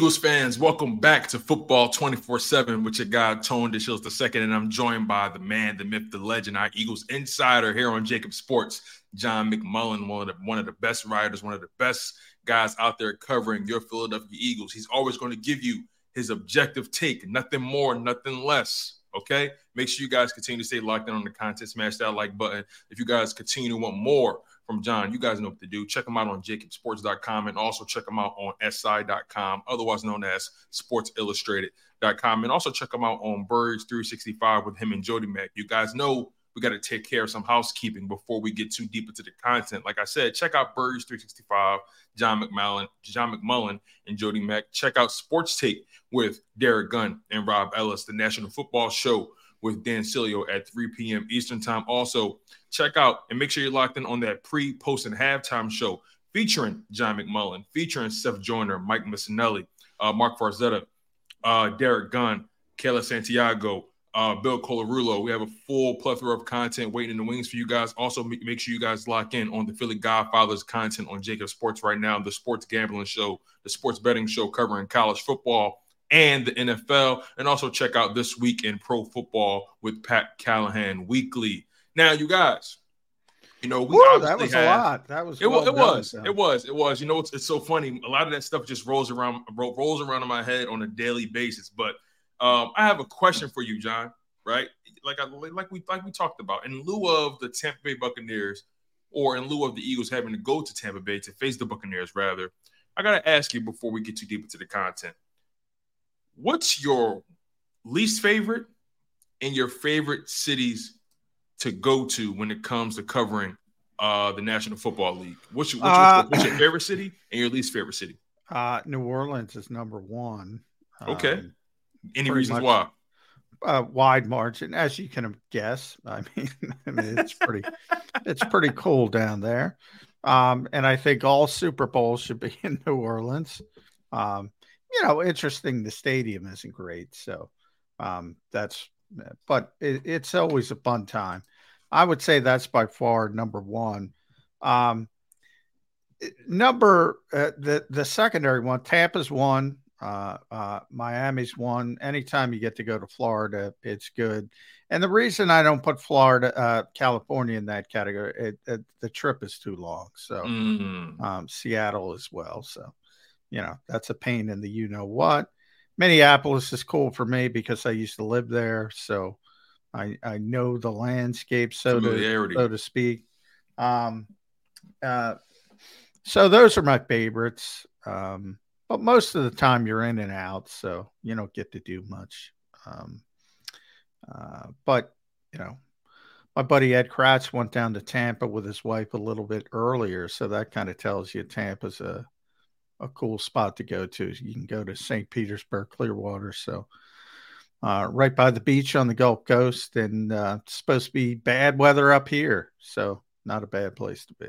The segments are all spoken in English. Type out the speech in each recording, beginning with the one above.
Eagles fans, welcome back to Football 24 7 with your guy, Tone DeShields II. And I'm joined by the man, the myth, the legend, our Eagles insider here on JAKIB Sports, John McMullen, one of, the, one of the best writers, one of the best guys out there covering your Philadelphia Eagles. He's always going to give you his objective take, nothing more, nothing less. Okay. Make sure you guys continue to stay locked in on the content. Smash that like button. If you guys continue to want more from John, you guys know what to do. Check him out on jakibsports.com and also check him out on si.com, otherwise known as Sports Illustrated.com. And also check him out on Birds 365 with him and Jody Mack. You guys know we got to take care of some housekeeping before we get too deep into the content. Like I said, check out Birds 365, John McMullen, John McMullen, and Jody Mack. Check out Sports Take with Derek Gunn and Rob Ellis, the National Football Show with Dan Sileo at 3 p.m. Eastern Time. Also, check out and make sure you're locked in on that pre, post, and halftime show featuring John McMullen, featuring Seth Joyner, Mike Missanelli, uh, Mark Farzetta, uh, Derek Gunn, Kayla Santiago, uh, Bill Colarulo. We have a full plethora of content waiting in the wings for you guys. Also, make, make sure you guys lock in on the Philly Godfathers content on JAKIB Sports right now, the sports gambling show, the sports betting show covering college football and the NFL. And also check out This Week in Pro Football with Pat Callahan weekly. Now, you guys, you know, we Woo, that was have, a lot. That was it, well it was it was it was. You know, it's, it's so funny. A lot of that stuff just rolls around rolls around in my head on a daily basis. But um, I have a question for you, John. Right, like I like we like we talked about. In lieu of the Tampa Bay Buccaneers, or in lieu of the Eagles having to go to Tampa Bay to face the Buccaneers, rather, I gotta ask you before we get too deep into the content. What's your least favorite and your favorite cities to go to when it comes to covering uh, the National Football League? What's your, what's, your, uh, what's your favorite city and your least favorite city? Uh, New Orleans is number one. Okay. Um, Any reasons why? A wide margin, as you can guess. I mean, I mean it's pretty, it's pretty cool down there. Um, and I think all Super Bowls should be in New Orleans. Um, you know, interesting. The stadium isn't great, so um, that's but it, it's always a fun time. I would say that's by far number one. Um, number uh, the the secondary one, Tampa's one, uh, uh, Miami's one. Anytime you get to go to Florida, it's good. And the reason I don't put Florida, uh, California in that category, it, it, the trip is too long. So mm. um, Seattle as well. So you know that's a pain in the you know what. Minneapolis is cool for me because I used to live there, so I I know the landscape, so to so to speak. Um, uh, so those are my favorites. Um, but most of the time you're in and out, so you don't get to do much. Um, uh, but you know, my buddy Ed Kracz went down to Tampa with his wife a little bit earlier, so that kind of tells you Tampa's a a cool spot to go to. You can go to St. Petersburg, Clearwater, so uh, right by the beach on the Gulf Coast, and uh, it's supposed to be bad weather up here, so not a bad place to be.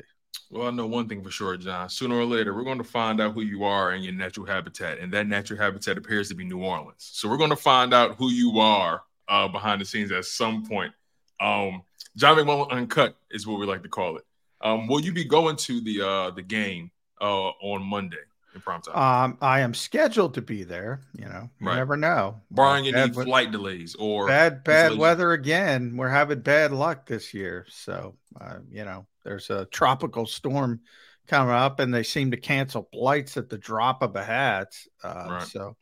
Well, I know one thing for sure, John. Sooner or later, we're going to find out who you are in your natural habitat, and that natural habitat appears to be New Orleans. So we're going to find out who you are uh, behind the scenes at some point. Um, John McMullen Uncut is what we like to call it. Um, will you be going to the uh, the game uh, on Monday? In prime time? Um, I am scheduled to be there. You know, you right. never know. Barring any flight delays or bad bad weather again. We're having bad luck this year. So, uh, you know, there's a tropical storm coming up, and they seem to cancel flights at the drop of a hat. Uh, right. So,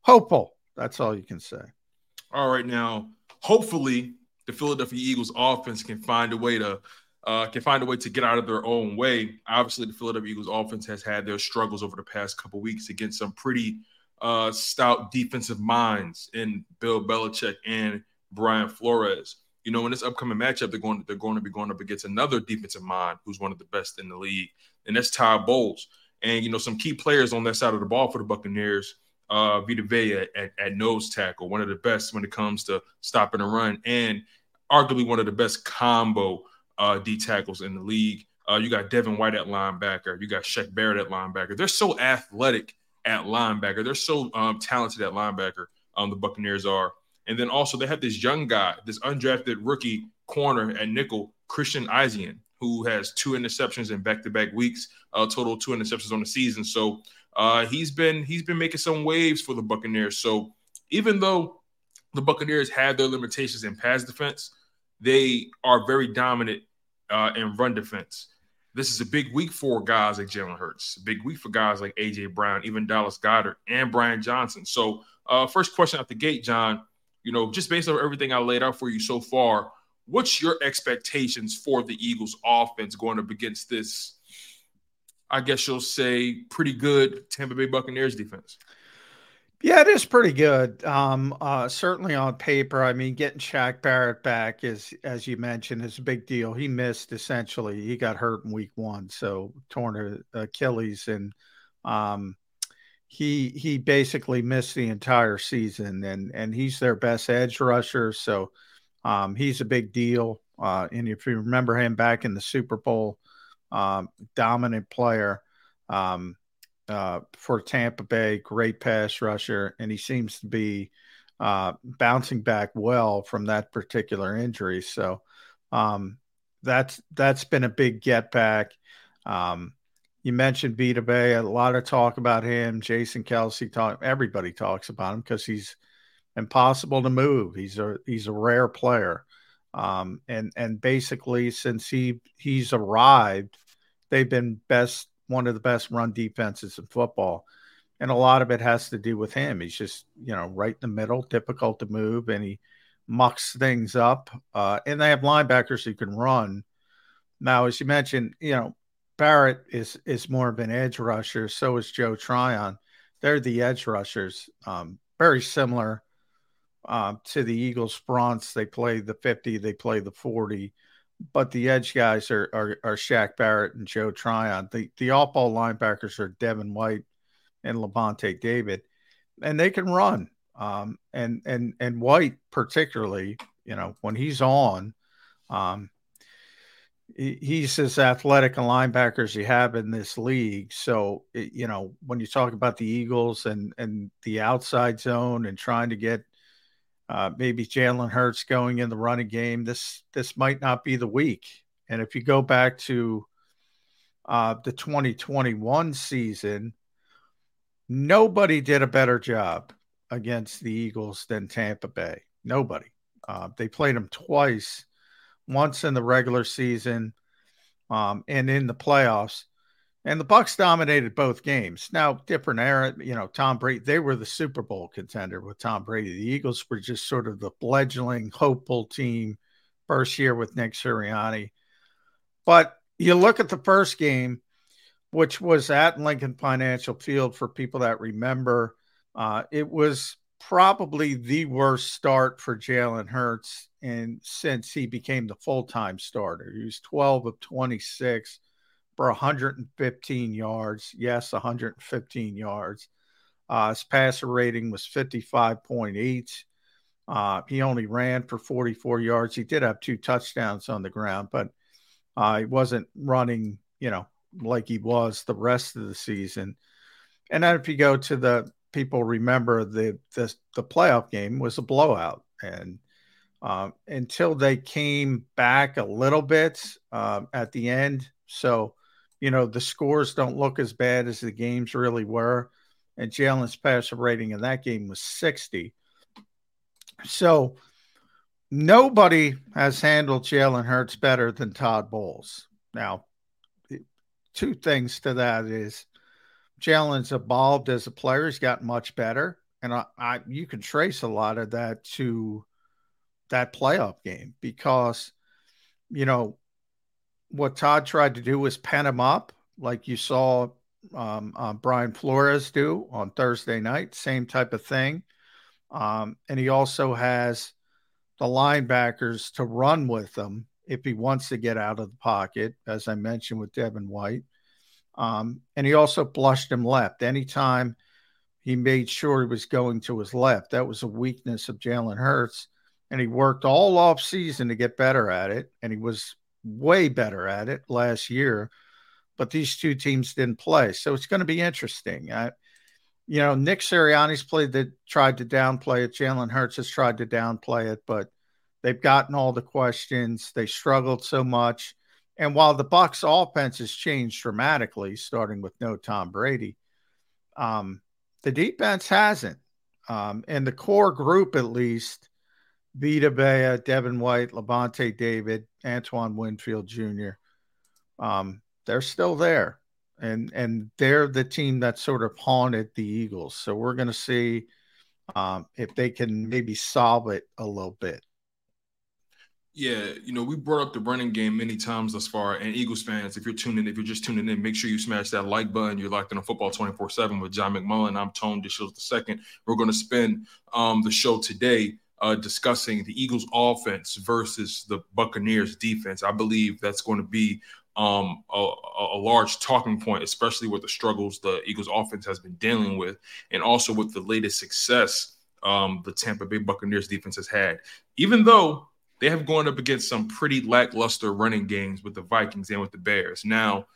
hopeful. That's all you can say. All right, now, hopefully, the Philadelphia Eagles offense can find a way to uh, can find a way to get out of their own way. Obviously, the Philadelphia Eagles offense has had their struggles over the past couple weeks against some pretty uh, stout defensive minds in Bill Belichick and Brian Flores. You know, in this upcoming matchup, they're going they're going to be going up against another defensive mind who's one of the best in the league, and that's Todd Bowles. And you know, some key players on that side of the ball for the Buccaneers. Uh, Vita Vea at, at nose tackle, one of the best when it comes to stopping a run, and arguably one of the best combo uh, D tackles in the league. Uh, you got Devin White at linebacker. You got Shaq Barrett at linebacker. They're so athletic at linebacker. They're so um, talented at linebacker. Um, the Buccaneers are, and then also they have this young guy, this undrafted rookie corner at nickel, Christian Izien, who has two interceptions in back-to-back weeks, uh, total two interceptions on the season. So uh, he's been he's been making some waves for the Buccaneers. So even though the Buccaneers had their limitations in pass defense, they are very dominant uh, in run defense. This is a big week for guys like Jalen Hurts, big week for guys like AJ Brown, even Dallas Goedert and Brian Johnson. So, uh, first question out the gate, John. You know, just based on everything I laid out for you so far, what's your expectations for the Eagles' offense going up against this? I guess you'll say pretty good Tampa Bay Buccaneers defense. Yeah, it is pretty good. Um, uh, certainly on paper. I mean, getting Shaq Barrett back is, as you mentioned, is a big deal. He missed essentially. He got hurt in week one, so torn Achilles, and um, he he basically missed the entire season. And and he's their best edge rusher, so um, he's a big deal. Uh, and if you remember him back in the Super Bowl, um, dominant player. Um, uh, for Tampa Bay, great pass rusher, and he seems to be uh, bouncing back well from that particular injury. So um, that's that's been a big get back. Um, you mentioned Vita Vea, a lot of talk about him. Jason Kelce talk, everybody talks about him because he's impossible to move. He's a he's a rare player, um, and and basically since he he's arrived, they've been best one of the best run defenses in football. And a lot of it has to do with him. He's just, you know, right in the middle, difficult to move, and he mucks things up. Uh, and they have linebackers who can run. Now, as you mentioned, you know, Barrett is is more of an edge rusher. So is Joe Tryon. They're the edge rushers. Um, very similar uh, to the Eagles fronts. They play the 50, they play the 40 but the edge guys are are, are Shaq Barrett and Joe Tryon. The the off ball linebackers are Devin White and Lavonte David, and they can run. Um, and and and White particularly, you know, when he's on, um, he, he's as athletic a linebacker as you have in this league. So it, you know, when you talk about the Eagles and and the outside zone and trying to get uh, maybe Jalen Hurts going in the running game. This this might not be the week. And if you go back to uh, the 2021 season, nobody did a better job against the Eagles than Tampa Bay. Nobody. Uh, they played them twice, once in the regular season um, and in the playoffs. And the Bucks dominated both games. Now, different era, you know, Tom Brady, they were the Super Bowl contender with Tom Brady. The Eagles were just sort of the fledgling, hopeful team first year with Nick Sirianni. But you look at the first game, which was at Lincoln Financial Field for people that remember, uh, it was probably the worst start for Jalen Hurts and since he became the full-time starter. He was 12 of 26 for 115 yards. Yes, 115 yards. Uh, his passer rating was 55.8. Uh, he only ran for 44 yards. He did have two touchdowns on the ground, but uh, he wasn't running, you know, like he was the rest of the season. And then if you go to the people remember the the, the playoff game was a blowout, and uh, until they came back a little bit uh, at the end, so you know, the scores don't look as bad as the games really were. And Jalen's passer rating in that game was 60. So nobody has handled Jalen Hurts better than Todd Bowles. Now, two things to that is Jalen's evolved as a player. He's gotten much better. And I, I you can trace a lot of that to that playoff game because, you know, what Todd tried to do was pen him up, like you saw um, uh, Brian Flores do on Thursday night. Same type of thing. Um, and he also has the linebackers to run with him if he wants to get out of the pocket, as I mentioned with Devin White. Um, and he also flushed him left. Anytime he made sure he was going to his left, that was a weakness of Jalen Hurts. And he worked all off season to get better at it. And he was way better at it last year, but these two teams didn't play. So it's going to be interesting. I, you know, Nick Sirianni's played that tried to downplay it. Jalen Hurts has tried to downplay it, but they've gotten all the questions. They struggled so much. And while the Bucks offense has changed dramatically, starting with no Tom Brady, um, the defense hasn't. Um, and the core group, at least, Vita Vea, Devin White, Lavonte David, Antoine Winfield Jr. Um, they're still there, and and they're the team that sort of haunted the Eagles. So we're going to see um, if they can maybe solve it a little bit. Yeah, you know, we brought up the running game many times thus far. And Eagles fans, if you're tuning in, if you're just tuning in, make sure you smash that like button. You're locked in on football 24 7 with John McMullen. I'm Tone DeShields II. We're going to spend um, the show today uh, discussing the Eagles offense versus the Buccaneers defense. I believe that's going to be um, a, a, large talking point, especially with the struggles the Eagles offense has been dealing with, and also with the latest success um, the Tampa Bay Buccaneers defense has had. Even though they have gone up against some pretty lackluster running games with the Vikings and with the Bears. Now,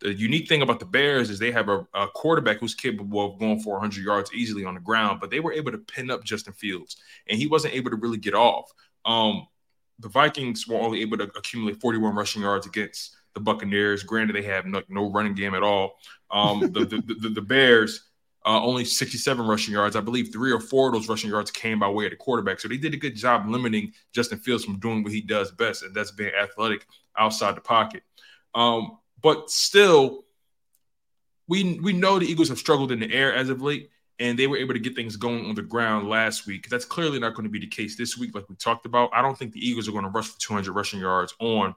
the unique thing about the Bears is they have a, a, quarterback who's capable of going 400 yards easily on the ground, but they were able to pin up Justin Fields, and he wasn't able to really get off. Um, the Vikings were only able to accumulate 41 rushing yards against the Buccaneers. Granted, they have no, no running game at all. Um, the, the, the, the, Bears uh, only 67 rushing yards. I believe three or four of those rushing yards came by way of the quarterback. So they did a good job limiting Justin Fields from doing what he does best, and that's being athletic outside the pocket. Um, but still, we we know the Eagles have struggled in the air as of late, and they were able to get things going on the ground last week. That's clearly not going to be the case this week, like we talked about. I don't think the Eagles are going to rush for 200 rushing yards on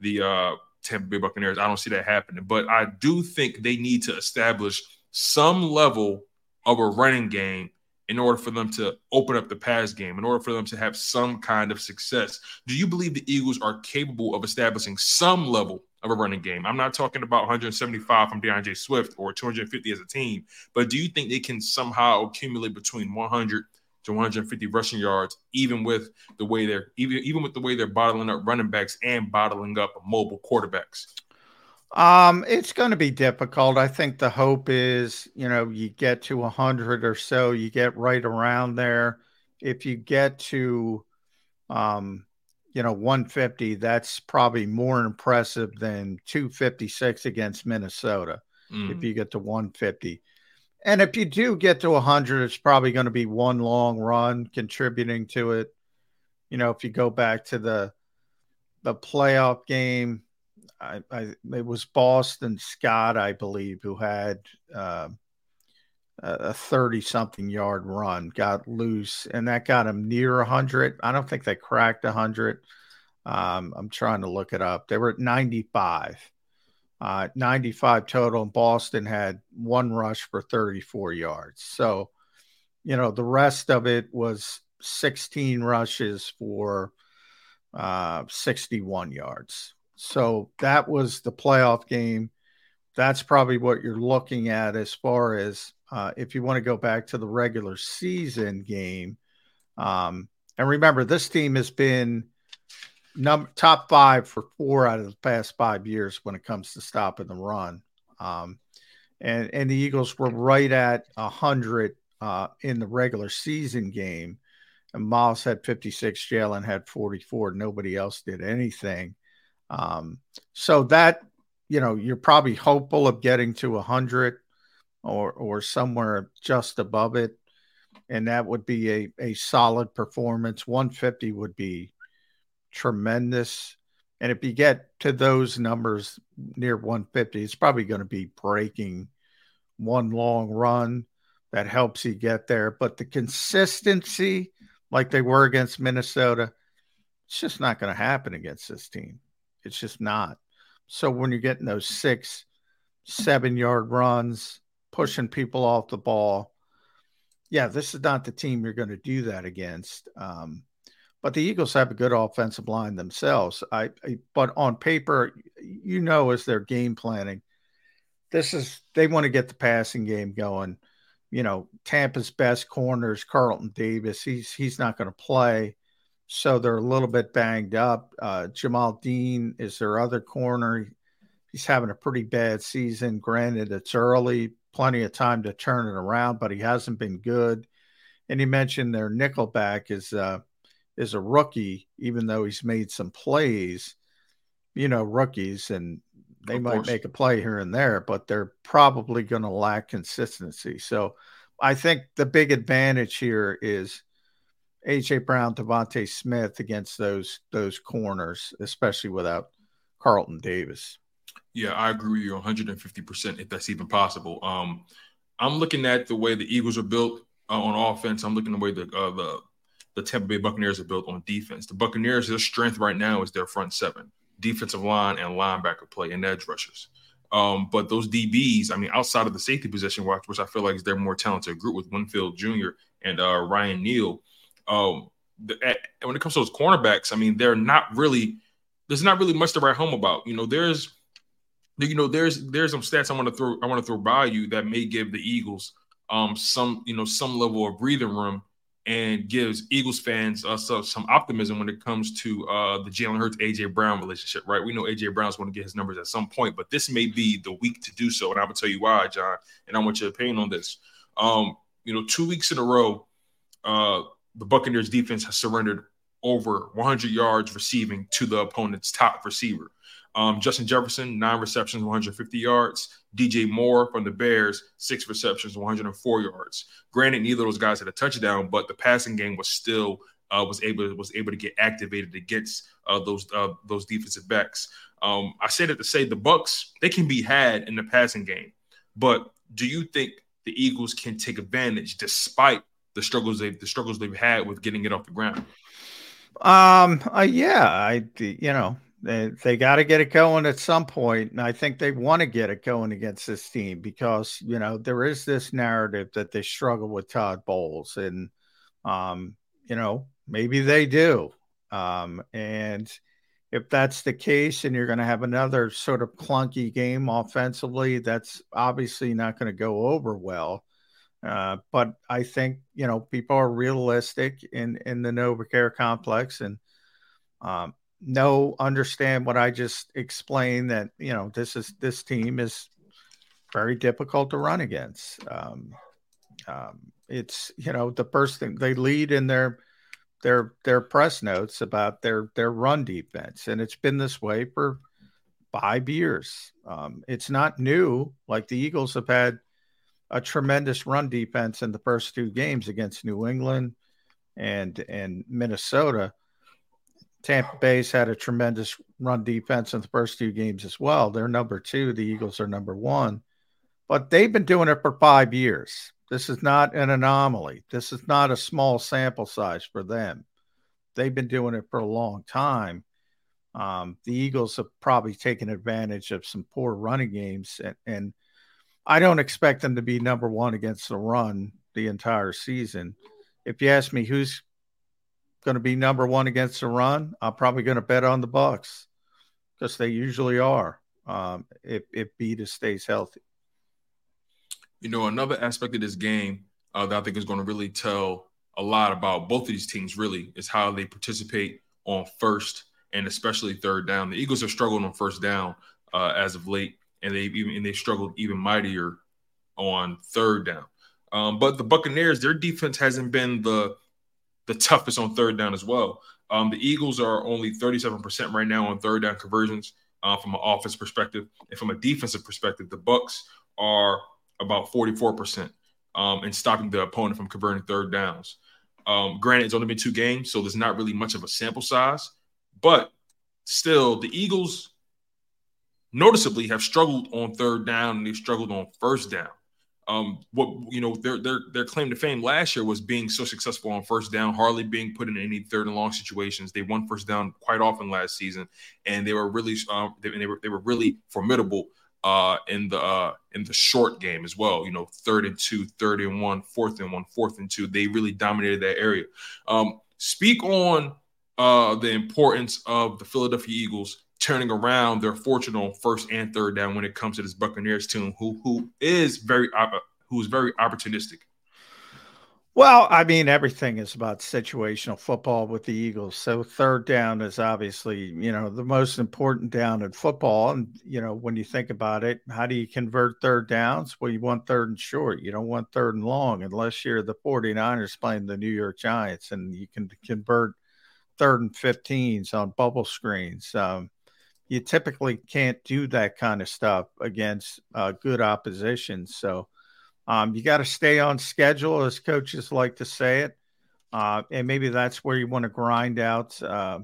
the uh, Tampa Bay Buccaneers. I don't see that happening, but I do think they need to establish some level of a running game in order for them to open up the pass game, in order for them to have some kind of success. Do you believe the Eagles are capable of establishing some level of a running game? I'm not talking about 175 from D'Andre Swift or 250 as a team, but do you think they can somehow accumulate between 100 to 150 rushing yards, even with the way they're even even with the way they're bottling up running backs and bottling up mobile quarterbacks? Um, it's going to be difficult. I think the hope is, you know, you get to 100 or so, you get right around there, if you get to, um, you know, 150, that's probably more impressive than 256 against Minnesota. Mm. If you get to 150. And if you do get to 100, it's probably going to be one long run contributing to it. You know, if you go back to the the playoff game, I, I it was Boston Scott, I believe, who had uh, a 30 something yard run, got loose, and that got him near 100. I don't think they cracked 100. Um, I'm trying to look it up. They were at 95 uh, 95 total. And Boston had one rush for 34 yards. So, you know, the rest of it was 16 rushes for uh, 61 yards. So that was the playoff game. That's probably what you're looking at as far as uh, if you want to go back to the regular season game. Um, and remember, this team has been number top five for four out of the past five years when it comes to stopping the run. Um, and and the Eagles were right at hundred uh, in the regular season game. And Miles had 56, Jalen had 44. Nobody else did anything. Um, so that you know you're probably hopeful of getting to 100 or or somewhere just above it, and that would be a a solid performance. 150 would be tremendous. And if you get to those numbers near 150, it's probably going to be breaking one long run that helps you get there. But the consistency, like they were against Minnesota, it's just not going to happen against this team. It's just not. So when you're getting those six, seven yard runs, pushing people off the ball, yeah, this is not the team you're going to do that against. Um, but the Eagles have a good offensive line themselves. I, I but on paper, you know, as they're game planning, this is they want to get the passing game going. You know, Tampa's best corners, Carlton Davis. He's he's not going to play, so they're a little bit banged up. Uh, Jamel Dean is their other corner. He's having a pretty bad season. Granted, it's early, plenty of time to turn it around, but he hasn't been good. And he mentioned their nickelback is uh, is a rookie, even though he's made some plays, you know, rookies and they of might course. make a play here and there, but they're probably going to lack consistency. So I think the big advantage here is AJ Brown, DeVonta Smith against those those corners, especially without Carlton Davis. Yeah, I agree with you 150% if that's even possible. Um, I'm looking at the way the Eagles are built uh, on offense. I'm looking at the way the uh, the the Tampa Bay Buccaneers are built on defense. The Buccaneers, their strength right now is their front seven, defensive line and linebacker play and edge rushers. Um, but those DBs, I mean, outside of the safety position, watch, which I feel like is their more talented group with Winfield Jr. and uh, Ryan Neal. Um, the, at, when it comes to those cornerbacks, I mean, they're not really. There's not really much to write home about. You know, there's, you know, there's there's some stats I want to throw I want to throw by you that may give the Eagles um some you know some level of breathing room and gives Eagles fans uh, some optimism when it comes to uh, the Jalen Hurts AJ Brown relationship, right? We know AJ Brown's going to get his numbers at some point, but this may be the week to do so, and I'm gonna tell you why, John. And I want your opinion on this. Um, you know, two weeks in a row, uh, the Buccaneers defense has surrendered over 100 yards receiving to the opponent's top receiver. Um, Justin Jefferson, nine receptions, 150 yards. DJ Moore from the Bears, six receptions, 104 yards. Granted, neither of those guys had a touchdown, but the passing game was still uh, was able was able to get activated against uh, those uh, those defensive backs. Um, I said it to say the Bucks they can be had in the passing game, but do you think the Eagles can take advantage despite the struggles they the struggles they've had with getting it off the ground? Um, uh, yeah, I you know they, they got to get it going at some point, and I think they want to get it going against this team because you know there is this narrative that they struggle with Todd Bowles, and um, you know maybe they do, um, and if that's the case, and you're going to have another sort of clunky game offensively, that's obviously not going to go over well. Uh, but I think you know people are realistic in in the NovaCare complex, and um, know understand what I just explained that you know this is this team is very difficult to run against. Um, Um, it's you know the first thing they lead in their their their press notes about their their run defense, and it's been this way for five years. Um, it's not new. Like the Eagles have had a tremendous run defense in the first two games against New England and and Minnesota. Tampa Bay's had a tremendous run defense in the first two games as well. They're number two. The Eagles are number one, but they've been doing it for five years. This is not an anomaly. This is not a small sample size for them. They've been doing it for a long time. Um, the Eagles have probably taken advantage of some poor running games, and, and I don't expect them to be number one against the run the entire season. If you ask me who's going to be number one against the run, I'm probably going to bet on the Bucks because they usually are. Um, if if Breida stays healthy. You know, another aspect of this game uh, that I think is going to really tell a lot about both of these teams. Really, is how they participate on first and especially third down. The Eagles have struggled on first down uh, as of late, and they even and they struggled even mightier on third down. Um, but the Buccaneers, their defense hasn't been the the toughest on third down as well. Um, the Eagles are only 37% right now on third down conversions uh, from an offense perspective, and from a defensive perspective, the Bucks are about 44% um, in stopping the opponent from converting third downs. Um, granted, it's only been two games, so there's not really much of a sample size. But still, the Eagles noticeably have struggled on third down and they've struggled on first down. Um, what you know, their their their claim to fame last year was being so successful on first down, hardly being put in any third and long situations. They won first down quite often last season, and they were really um, they, they were they were really formidable uh, in the uh, in the short game as well. You know, third and two, third and one, fourth and one, fourth and two. They really dominated that area. Um, speak on uh, the importance of the Philadelphia Eagles turning around their fortune on first and third down when it comes to this Buccaneers team, who who is very who is very opportunistic. Well, I mean, everything is about situational football with the Eagles. So third down is obviously, you know, the most important down in football. And, you know, when you think about it, how do you convert third downs? Well, you want third and short. You don't want third and long unless you're the 49ers playing the New York Giants and you can convert – third and 15s on bubble screens. Um, you typically can't do that kind of stuff against uh, good opposition. So um, you got to stay on schedule, as coaches like to say it. Uh, and maybe that's where you want to grind out, uh,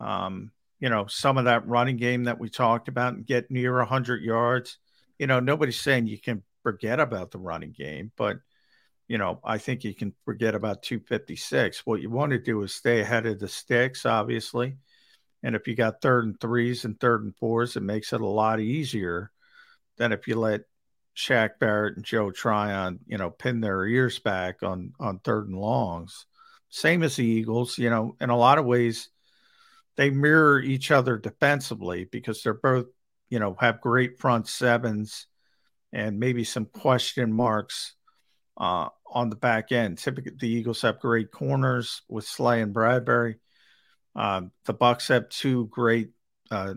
um, you know, some of that running game that we talked about and get near 100 yards. You know, nobody's saying you can forget about the running game, but – you know, I think you can forget about 256. What you want to do is stay ahead of the sticks, obviously. And if you got third and threes and third and fours, it makes it a lot easier than if you let Shaq Barrett and Joe Tryon, you know, pin their ears back on on third and longs. Same as the Eagles, you know, in a lot of ways, they mirror each other defensively because they're both, you know, have great front sevens and maybe some question marks uh, on the back end. Typically, the Eagles have great corners with Slay and Bradberry. Uh, the Bucks have two great. Uh,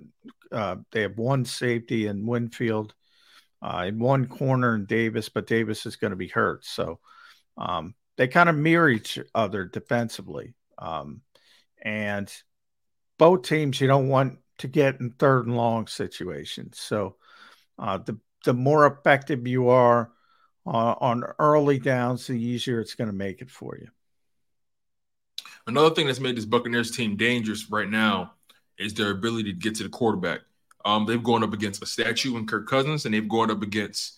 uh, they have one safety in Winfield, uh, in one corner in Davis, but Davis is going to be hurt. So um, they kind of mirror each other defensively. Um, and both teams, you don't want to get in third and long situations. So uh, the the more effective you are uh, on early downs, the easier it's going to make it for you. Another thing that's made this Buccaneers team dangerous right now is their ability to get to the quarterback. Um, they've gone up against a statue in Kirk Cousins, and they've gone up against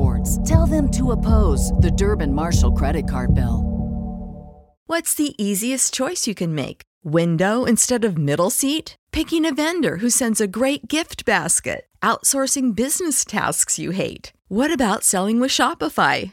rewards. Tell them to oppose the Durbin Marshall credit card bill. What's the easiest choice you can make? Window instead of middle seat? Picking a vendor who sends a great gift basket? Outsourcing business tasks you hate? What about selling with Shopify?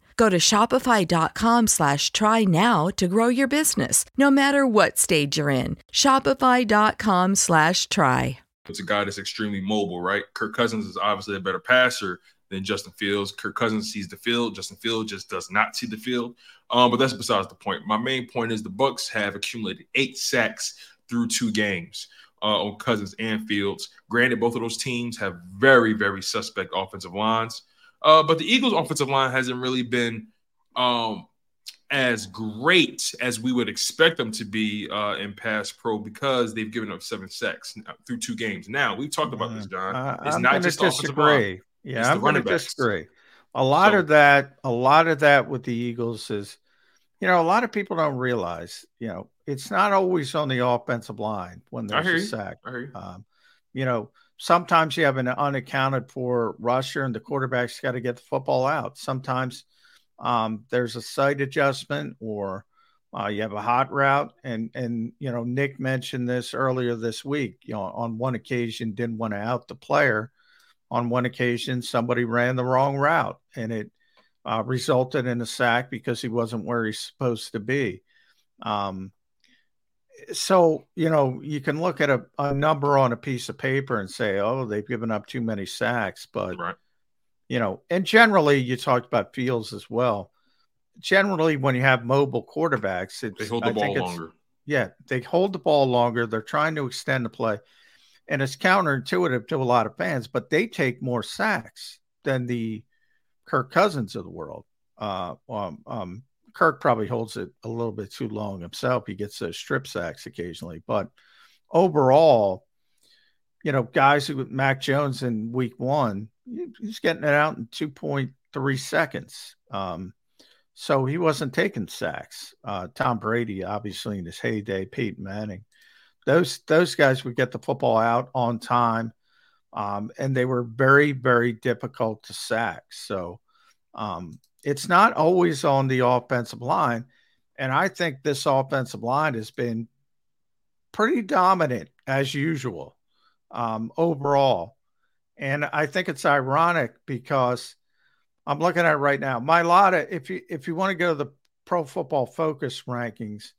Go to shopify.com slash try now to grow your business, no matter what stage you're in. Shopify.com slash try. It's a guy that's extremely mobile, right? Kirk Cousins is obviously a better passer than Justin Fields. Kirk Cousins sees the field. Justin Fields just does not see the field. Um, but that's besides the point. My main point is the Bucks have accumulated eight sacks through two games uh, on Cousins and Fields. Granted, both of those teams have very, very suspect offensive lines. Uh, but the Eagles' offensive line hasn't really been um, as great as we would expect them to be uh, in pass pro because they've given up seven sacks through two games. Now we've talked about this, John. Uh, it's I'm not just disagree. line. Yeah, It's the I'm going to disagree. A lot So- of that, a lot of that with the Eagles is, you know, a lot of people don't realize, you know, it's not always on the offensive line when there's a sack. You. Um, you know, sometimes you have an unaccounted for rusher and the quarterback's got to get the football out. Sometimes um, there's a sight adjustment or uh, you have a hot route. And, and, you know, Nick mentioned this earlier this week, you know, on one occasion didn't want to out the player. On one occasion, somebody ran the wrong route and it uh, resulted in a sack because he wasn't where he's supposed to be. Um, so you know you can look at a, a number on a piece of paper and say oh they've given up too many sacks but Right. you know and generally you talked about fields as well generally when you have mobile quarterbacks it's, They hold the I ball longer. yeah they hold the ball longer they're trying to extend the play and it's counterintuitive to a lot of fans but they take more sacks than the kirk cousins of the world uh, um, um, Kirk probably holds it a little bit too long himself. He gets those strip sacks occasionally, but overall, you know, guys who Mac Jones in week one, he's getting it out in 2.3 seconds. Um, so he wasn't taking sacks. Uh, Tom Brady, obviously in his heyday, Peyton Manning, those those guys would get the football out on time, um, and they were very very difficult to sack. So um, it's not always on the offensive line. And I think this offensive line has been pretty dominant as usual um, overall. And I think it's ironic because I'm looking at right now. Mailata, if you if you want to go to the Pro Football Focus rankings,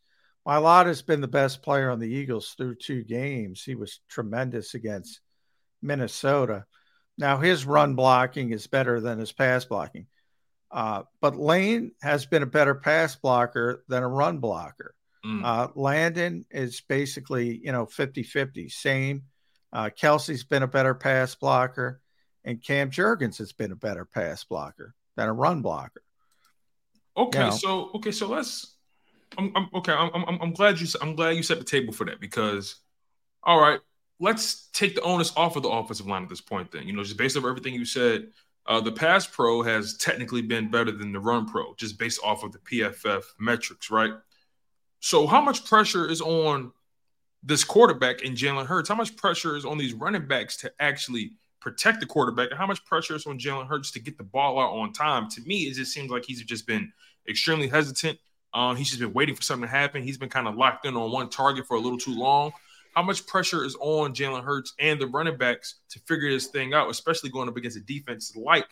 Mailata has been the best player on the Eagles through two games. He was tremendous against Minnesota. Now his run blocking is better than his pass blocking. Uh, but Lane has been a better pass blocker than a run blocker. Mm. Uh, Landon is basically, you know, 50 50, same. Uh, Kelce's been a better pass blocker, and Cam Jurgens has been a better pass blocker than a run blocker. Okay, you know. so okay, so let's. I'm, I'm okay. I'm, I'm I'm glad you I'm glad you set the table for that because, all right, let's take the onus off of the offensive line at this point. Then you know, just based on everything you said, uh, the pass pro has technically been better than the run pro, just based off of the PFF metrics, right? So how much pressure is on this quarterback in Jalen Hurts? How much pressure is on these running backs to actually protect the quarterback? And how much pressure is on Jalen Hurts to get the ball out on time? To me, it just seems like he's just been extremely hesitant. Um, he's just been waiting for something to happen. He's been kind of locked in on one target for a little too long. How much pressure is on Jalen Hurts and the running backs to figure this thing out, especially going up against a defense like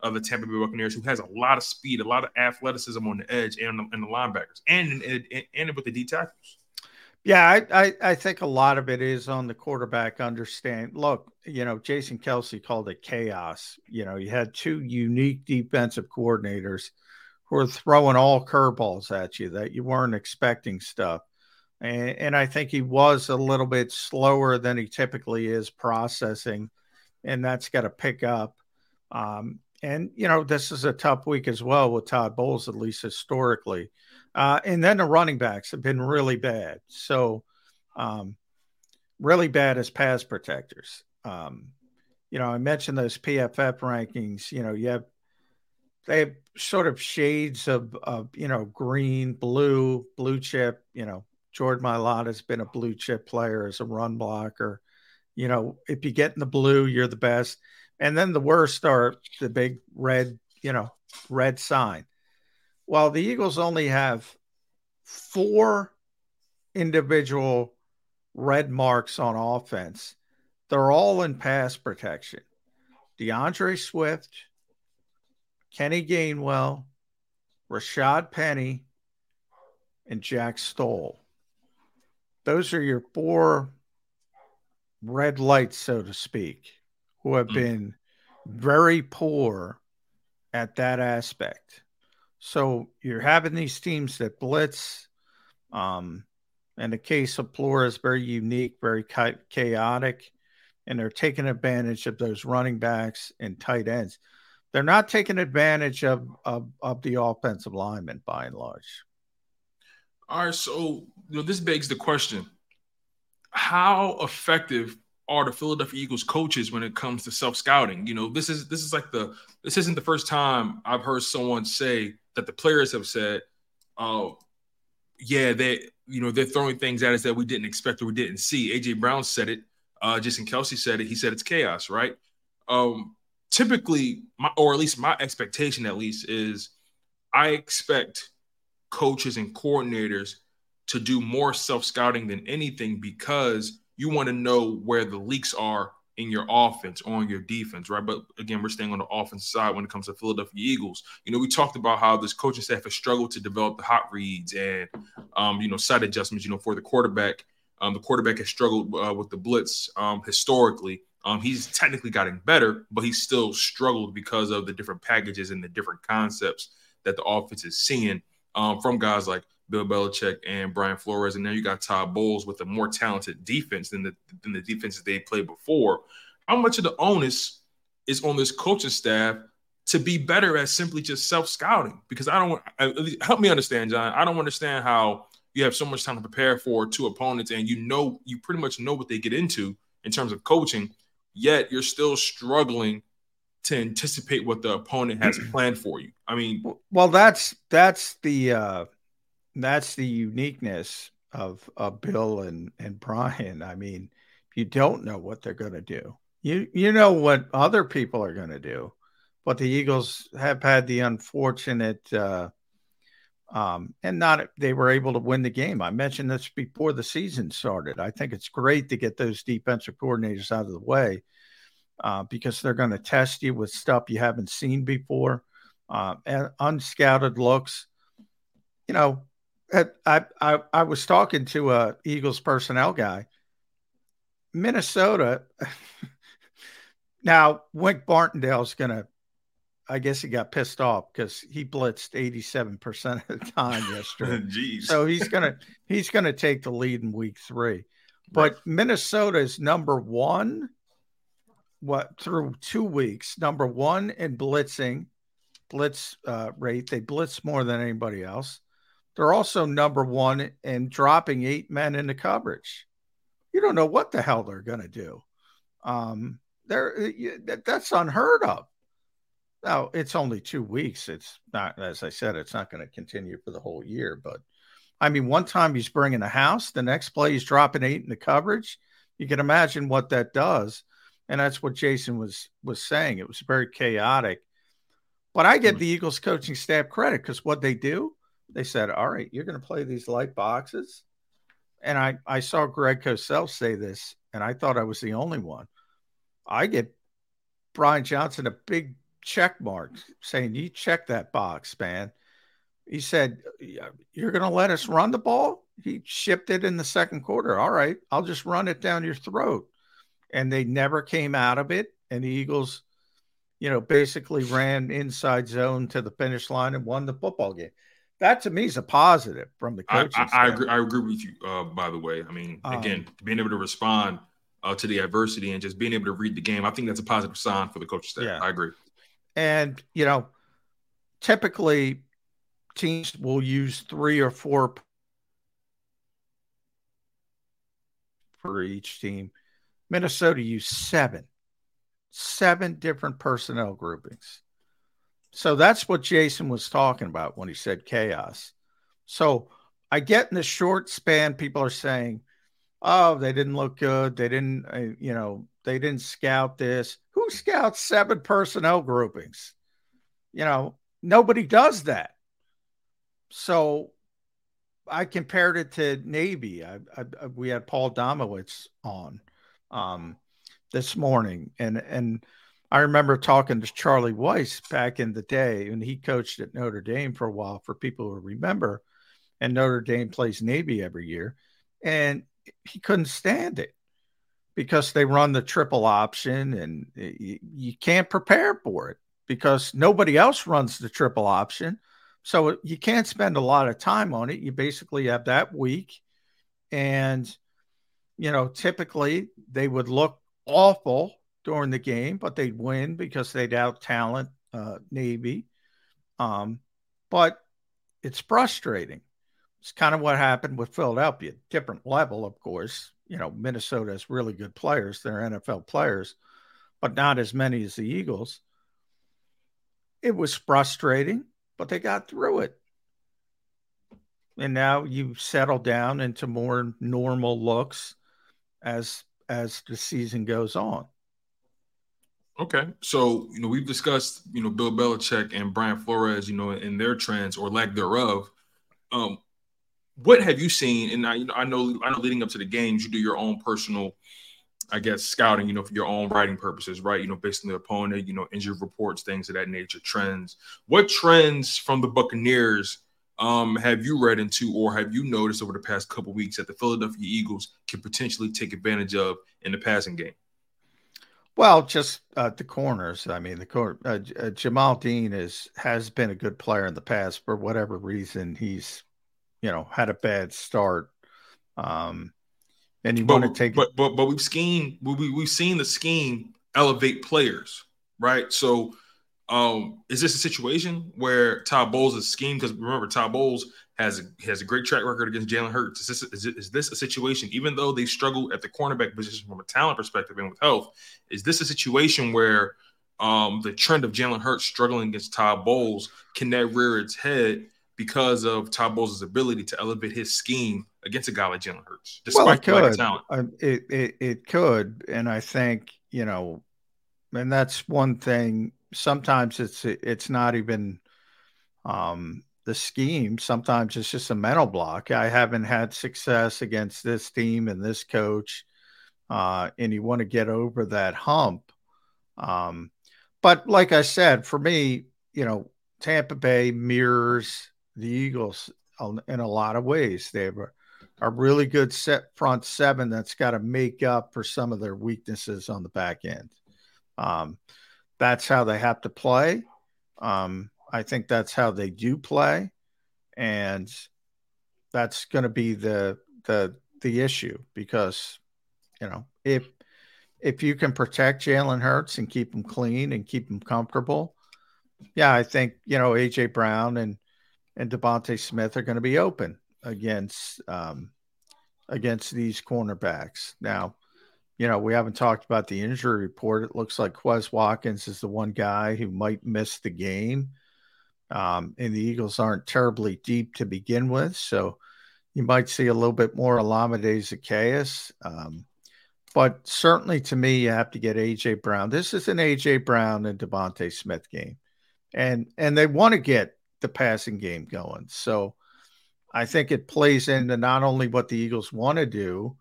of the Tampa Bay Buccaneers, who has a lot of speed, a lot of athleticism on the edge and, the linebackers, and and, and, with the D tackles. Yeah, I, I, I think a lot of it is on the quarterback understand. Look, you know, Jason Kelce called it chaos. You know, you had two unique defensive coordinators who were throwing all curveballs at you that you weren't expecting stuff. And, and I think he was a little bit slower than he typically is processing, and that's got to pick up. Um, and, you know, this is a tough week as well with Todd Bowles, at least historically. Uh, and then the running backs have been really bad. So, um, really bad as pass protectors. Um, you know, I mentioned those PFF rankings. You know, you have they have sort of shades of, of you know green, blue, blue chip. You know, Jordan Mailata has been a blue chip player as a run blocker. You know, if you get in the blue, you're the best. And then the worst are the big red, you know, red sign. Well, the Eagles only have four individual red marks on offense. They're all in pass protection. DeAndre Swift, Kenny Gainwell, Rashaad Penny, and Jack Stoll. Those are your four red lights, so to speak, who have mm. been very poor at that aspect. So you're having these teams that blitz. Um, and the case of Flores is very unique, very chaotic, and they're taking advantage of those running backs and tight ends. They're not taking advantage of, of, of the offensive linemen by and large. All right, so you know, this begs the question: How effective are the Philadelphia Eagles coaches when it comes to self scouting? You know, this is this is like the this isn't the first time I've heard someone say that the players have said, "Oh, yeah, they you know they're throwing things at us that we didn't expect or we didn't see." AJ Brown said it. Uh, Jason Kelce said it. He said it's chaos, right? Um, typically, my or at least my expectation, at least, is I expect coaches and coordinators to do more self scouting than anything because you want to know where the leaks are in your offense or on your defense, right? But again, we're staying on the offense side when it comes to Philadelphia Eagles. You know, we talked about how this coaching staff has struggled to develop the hot reads and, um, you know, side adjustments. You know, for the quarterback, um, the quarterback has struggled uh, with the blitz um, historically. Um, he's technically gotten better, but he's still struggled because of the different packages and the different concepts that the offense is seeing um, from guys like Bill Belichick and Brian Flores, and now you got Todd Bowles with a more talented defense than the than the defenses they played before. How much of the onus is on this coaching staff to be better at simply just self scouting? Because I don't want help me understand, John. I don't understand how you have so much time to prepare for two opponents, and you know you pretty much know what they get into in terms of coaching, yet you're still struggling to anticipate what the opponent has planned for you. I mean, well, that's that's the uh, that's the uniqueness of of Bill and and Brian. I mean, you don't know what they're going to do. You you know what other people are going to do, but the Eagles have had the unfortunate. Uh, um, and not they were able to win the game. I mentioned this before the season started. I think it's great to get those defensive coordinators out of the way uh, because they're going to test you with stuff you haven't seen before, uh, and unscouted looks. You know, I, I I was talking to a Eagles personnel guy. Minnesota. now, Wink Martindale's going to I guess he got pissed off because he blitzed 87% of the time yesterday. Jeez. So he's gonna he's gonna take the lead in week three. But right. Minnesota is number one, what through two weeks, number one in blitzing, blitz uh, rate. They blitz more than anybody else. They're also number one in dropping eight men into coverage. You don't know what the hell they're gonna do. Um, they're that's unheard of. Now it's only two weeks. It's not, as I said, it's not going to continue for the whole year. But I mean, one time he's bringing a house, the next play he's dropping eight in the coverage. You can imagine what that does, and that's what Jason was was saying. It was very chaotic. But I give hmm. the Eagles coaching staff credit because what they do, they said, "All right, you're going to play these light boxes." And I I saw Greg Cosell say this, and I thought I was the only one. I get Brian Johnson a big check mark saying, You check that box, man. He said, You're going to let us run the ball? He shipped it in the second quarter. All right, I'll just run it down your throat. And they never came out of it. And the Eagles, you know, basically ran inside zone to the finish line and won the football game. That to me is a positive from the coaching. I, I, I agree. I agree with you. Uh, by the way, I mean, again, um, being able to respond uh, to the adversity and just being able to read the game, I think that's a positive sign for the coaching staff. Yeah. I agree. And, you know, typically teams will use three or four for each team. Minnesota used seven, seven different personnel groupings. So that's what Jason was talking about when he said chaos. So I get in the short span, people are saying, oh, they didn't look good. They didn't, uh, you know, they didn't scout this. Who scouts seven personnel groupings? You know, nobody does that. So I compared it to Navy. I, I, we had Paul Domowitch on um, this morning, and and I remember talking to Charlie Weis back in the day, and he coached at Notre Dame for a while. For people who remember, and Notre Dame plays Navy every year, and he couldn't stand it because they run the triple option, and you, you can't prepare for it because nobody else runs the triple option. So you can't spend a lot of time on it. You basically have that week. And, you know, typically they would look awful during the game, but they'd win because they'd out talent uh, Navy. Um, but it's frustrating. It's kind of what happened with Philadelphia. Different level, of course. You know, Minnesota has really good players. They're NFL players, but not as many as the Eagles. It was frustrating but they got through it. And now you settle down into more normal looks as as the season goes on. Okay, so you know we've discussed you know Bill Belichick and Brian Flores, you know, in their trends or lack thereof. Um, what have you seen? And I, you know, I know, I know, leading up to the games, you do your own personal I guess scouting, you know, for your own writing purposes, right? You know, based on the opponent, you know, injury reports, things of that nature, trends. What trends from the Buccaneers um, have you read into or have you noticed over the past couple weeks that the Philadelphia Eagles can potentially take advantage of in the passing game? Well, just uh, the corners. I mean, the cor- uh, uh, Jamel Dean is has been a good player in the past for whatever reason. He's, you know, had a bad start. Um, and you want to take but, but but we've seen we, we've seen the scheme elevate players right so um is this a situation where Todd Bowles' is scheme because remember Todd Bowles has a, has a great track record against Jalen Hurts is this, is, is this a situation even though they struggle at the cornerback position from a talent perspective and with health is this a situation where um the trend of Jalen Hurts struggling against Todd Bowles can that rear its head because of Todd Bowles' ability to elevate his scheme against a guy like Jalen Hurts, despite well, it could. talent. it, it it could, and I think you know, and that's one thing. Sometimes it's it's not even um, the scheme. Sometimes it's just a mental block. I haven't had success against this team and this coach, uh, and you want to get over that hump. Um, but like I said, for me, you know, Tampa Bay mirrors the Eagles in a lot of ways. They have a, a really good set front seven that's got to make up for some of their weaknesses on the back end. Um, that's how they have to play. Um, I think that's how they do play, and that's going to be the the the issue because you know if if you can protect Jalen Hurts and keep him clean and keep him comfortable, yeah, I think you know AJ Brown and and DeVonta Smith are going to be open against um, against these cornerbacks. Now, you know, we haven't talked about the injury report. It looks like Quez Watkins is the one guy who might miss the game. Um, and the Eagles aren't terribly deep to begin with, so you might see a little bit more Olamide Zaccheaus. Um, but certainly to me, you have to get AJ Brown. This is an AJ Brown and DeVonta Smith game. And and they want to get the passing game going. So I think it plays into not only what the Eagles want to do,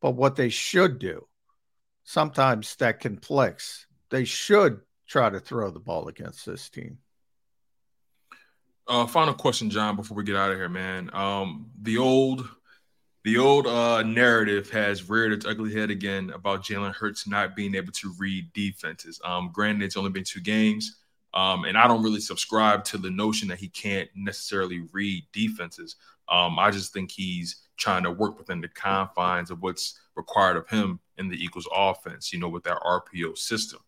but what they should do. Sometimes that conflicts. They should try to throw the ball against this team. Uh, final question, John, before we get out of here, man. Um, the old the old uh, narrative has reared its ugly head again about Jalen Hurts not being able to read defenses. Um, granted, it's only been two games. Um, and I don't really subscribe to the notion that he can't necessarily read defenses. Um, I just think he's trying to work within the confines of what's required of him in the Eagles offense, you know, with that RPO system.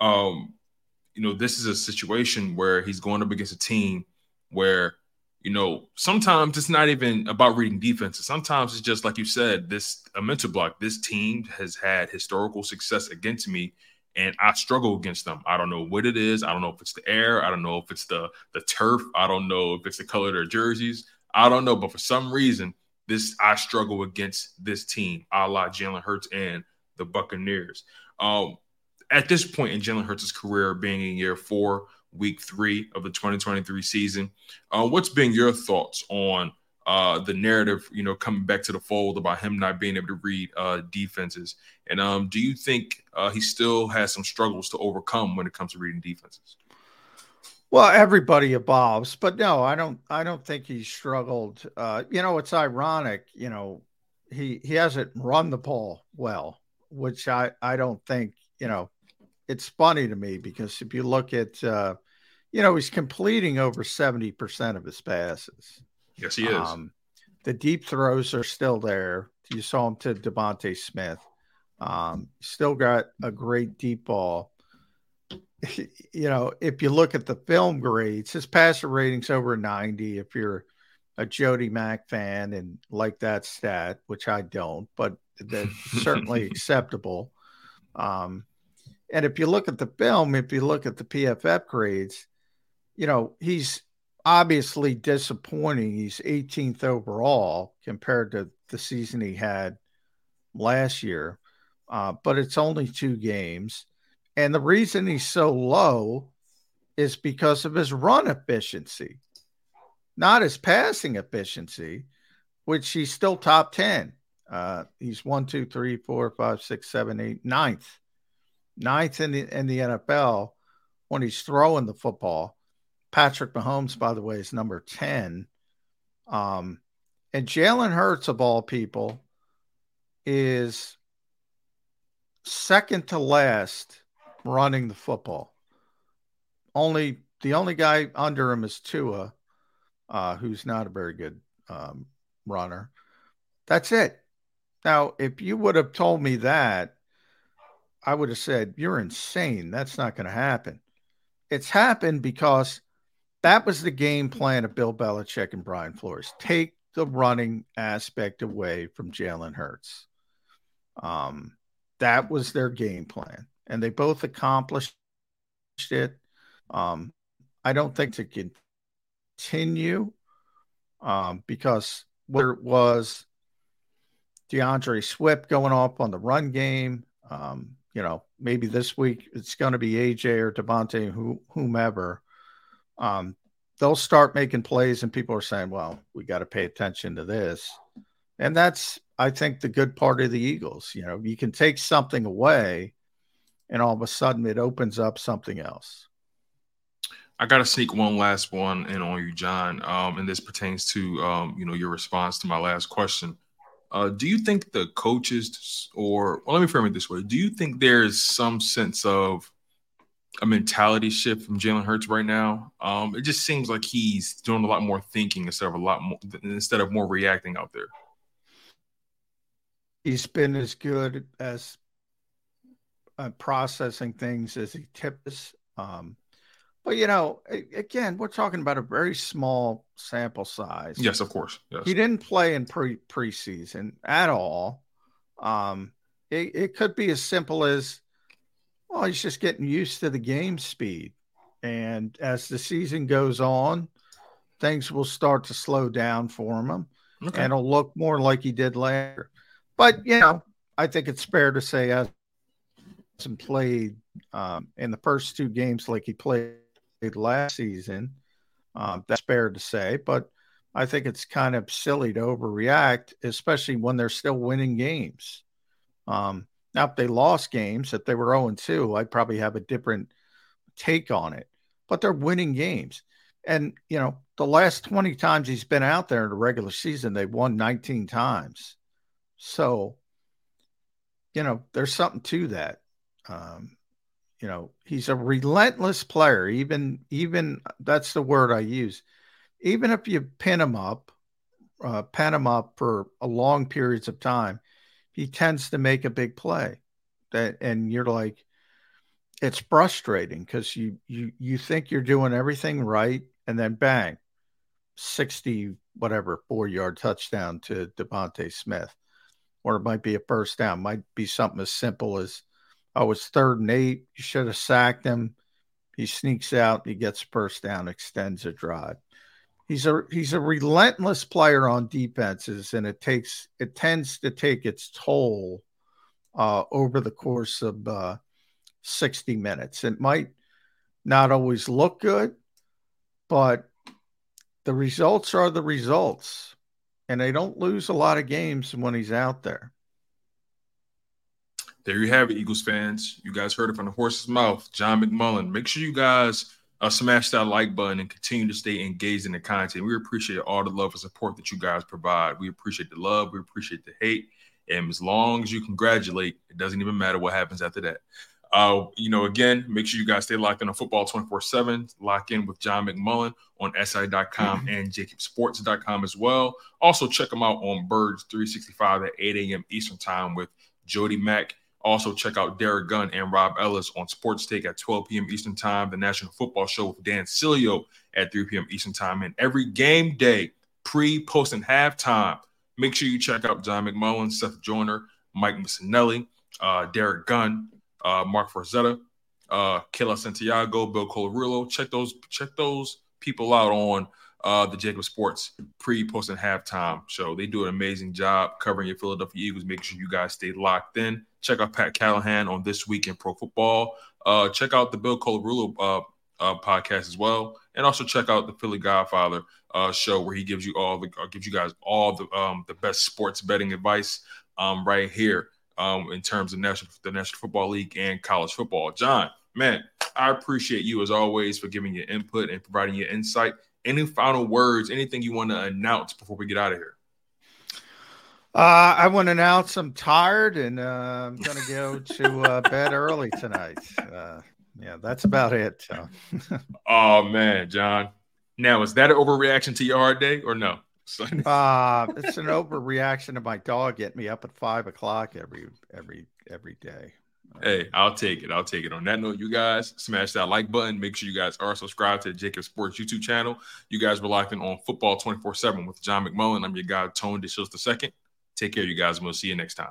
Um, you know, this is a situation where he's going up against a team where you know, sometimes it's not even about reading defenses. Sometimes it's just like you said, this a mental block. This team has had historical success against me, and I struggle against them. I don't know what it is. I don't know if it's the air. I don't know if it's the the turf. I don't know if it's the color of their jerseys. I don't know, but for some reason, this I struggle against this team, a la Jalen Hurts and the Buccaneers. Um, at this point in Jalen Hurts' career, being in year four, week three of the 2023 season. Uh, what's been your thoughts on uh, the narrative, you know, coming back to the fold about him not being able to read uh, defenses? And um, do you think uh, he still has some struggles to overcome when it comes to reading defenses? Well, everybody evolves, but no, I don't. I don't think he struggled. Uh, you know, it's ironic. You know, he he hasn't run the ball well, which I I don't think. You know, it's funny to me because if you look at, uh, you know, he's completing over 70% of his passes. Yes, he is. Um, the deep throws are still there. You saw him to DeVonta Smith. Um, still got a great deep ball. you know, if you look at the film grades, his passer rating's over 90. If you're a Jody Mac fan and like that stat, which I don't, but that's certainly acceptable. Um, and if you look at the film, if you look at the PFF grades, you know, he's obviously disappointing. He's 18th overall compared to the season he had last year, uh, but it's only two games. And the reason he's so low is because of his run efficiency, not his passing efficiency, which he's still top 10. Uh, he's one, two, three, four, five, six, seven, eight, ninth ninth in the in the NFL when he's throwing the football. Patrick Mahomes, by the way, is number 10. Um, and Jalen Hurts, of all people, is second to last running the football. Only the only guy under him is Tua, uh, who's not a very good um, runner. That's it. Now, if you would have told me that I would have said, You're insane. That's not going to happen. It's happened because that was the game plan of Bill Belichick and Brian Flores. Take the running aspect away from Jalen Hurts. Um, that was their game plan, and they both accomplished it. Um, I don't think to continue um, because where it was DeAndre Swift going off on the run game, um, you know, maybe this week it's going to be AJ or DeVonta, who, whomever. Um, they'll start making plays, and people are saying, "Well, we got to pay attention to this," and that's, I think, the good part of the Eagles. You know, you can take something away, and all of a sudden it opens up something else. I got to sneak one last one in on you, John, um, and this pertains to um, you know your response to my last question. Uh, do you think the coaches, or well, let me frame it this way: Do you think there's some sense of a mentality shift from Jalen Hurts right now? Um, it just seems like he's doing a lot more thinking instead of a lot more instead of more reacting out there. He's been as good as uh, processing things as he tips. Um, but you know, again, we're talking about a very small sample size. Yes, of course. Yes. He didn't play in pre preseason at all. Um, it, it could be as simple as, well, he's just getting used to the game speed, and as the season goes on, things will start to slow down for him, okay. and it'll look more like he did last year. But you know, I think it's fair to say as hasn't played um, in the first two games like he played last season. Um, that's fair to say, but I think it's kind of silly to overreact, especially when they're still winning games. Um, now, if they lost games, if they were 0 2, I'd probably have a different take on it, but they're winning games. And, you know, the last 20 times he's been out there in the regular season, they've won 19 times. So, you know, there's something to that. Um, you know he's a relentless player. Even even that's the word i use. Even if you pin him up uh, pin him up for a long periods of time he tends to make a big play. That and you're like it's frustrating because you you you think you're doing everything right and then bang 60 whatever four yard touchdown to DeVonta Smith, or it might be a first down. Might be something as simple as, oh, it's third and eight. You should have sacked him. He sneaks out. He gets first down, extends a drive. He's a he's a relentless player on defenses, and it takes it tends to take its toll uh, over the course of uh, 60 minutes. It might not always look good, but the results are the results. And they don't lose a lot of games when he's out there. There you have it, Eagles fans. You guys heard it from the horse's mouth. John McMullen. Make sure you guys uh, smash that like button and continue to stay engaged in the content. We appreciate all the love and support that you guys provide. We appreciate the love. We appreciate the hate. And as long as you congratulate, it doesn't even matter what happens after that. Uh, you know, again, make sure you guys stay locked in on football 24 7. Lock in with John McMullen on SI.com and JAKIBSports.com as well. Also, check them out on Birds 365 at 8 a.m. Eastern Time with Jody Mac. Also, check out Derek Gunn and Rob Ellis on Sports Take at 12 p.m. Eastern Time, the National Football Show with Dan Sileo at 3 p.m. Eastern Time, and every game day, pre, post, and halftime. Make sure you check out John McMullen, Seth Joyner, Mike Missanelli, uh, Derek Gunn, uh, Marc Farzetta, uh, Kayla Santiago, Bill Colarulo. Check those check those people out on uh, the JAKIB Sports pre, post, and halftime show. They do an amazing job covering your Philadelphia Eagles. Make sure you guys stay locked in. Check out Pat Callahan on This Week in Pro Football. Uh, check out the Bill Colarulo uh, uh, podcast as well, and also check out the Philly Godfather uh, show where he gives you all the uh, gives you guys all the um, the best sports betting advice um, right here um, in terms of national the National Football League and college football. John, man, I appreciate you as always for giving your input and providing your insight. Any final words? Anything you want to announce before we get out of here? Uh, I want to announce I'm tired and uh, I'm going to go to uh, bed early tonight. Uh, yeah, that's about it. So. oh man, John. Now is that an overreaction to your hard day or no? uh, it's an overreaction to my dog getting me up at five o'clock every every every day. Hey, I'll take it. I'll take it. On that note, you guys smash that like button. Make sure you guys are subscribed to the JAKIB Sports YouTube channel. You guys were locked in on football 24 7 with John McMullen. I'm your guy, Tone DeShields II. Take care, you guys, and we'll see you next time.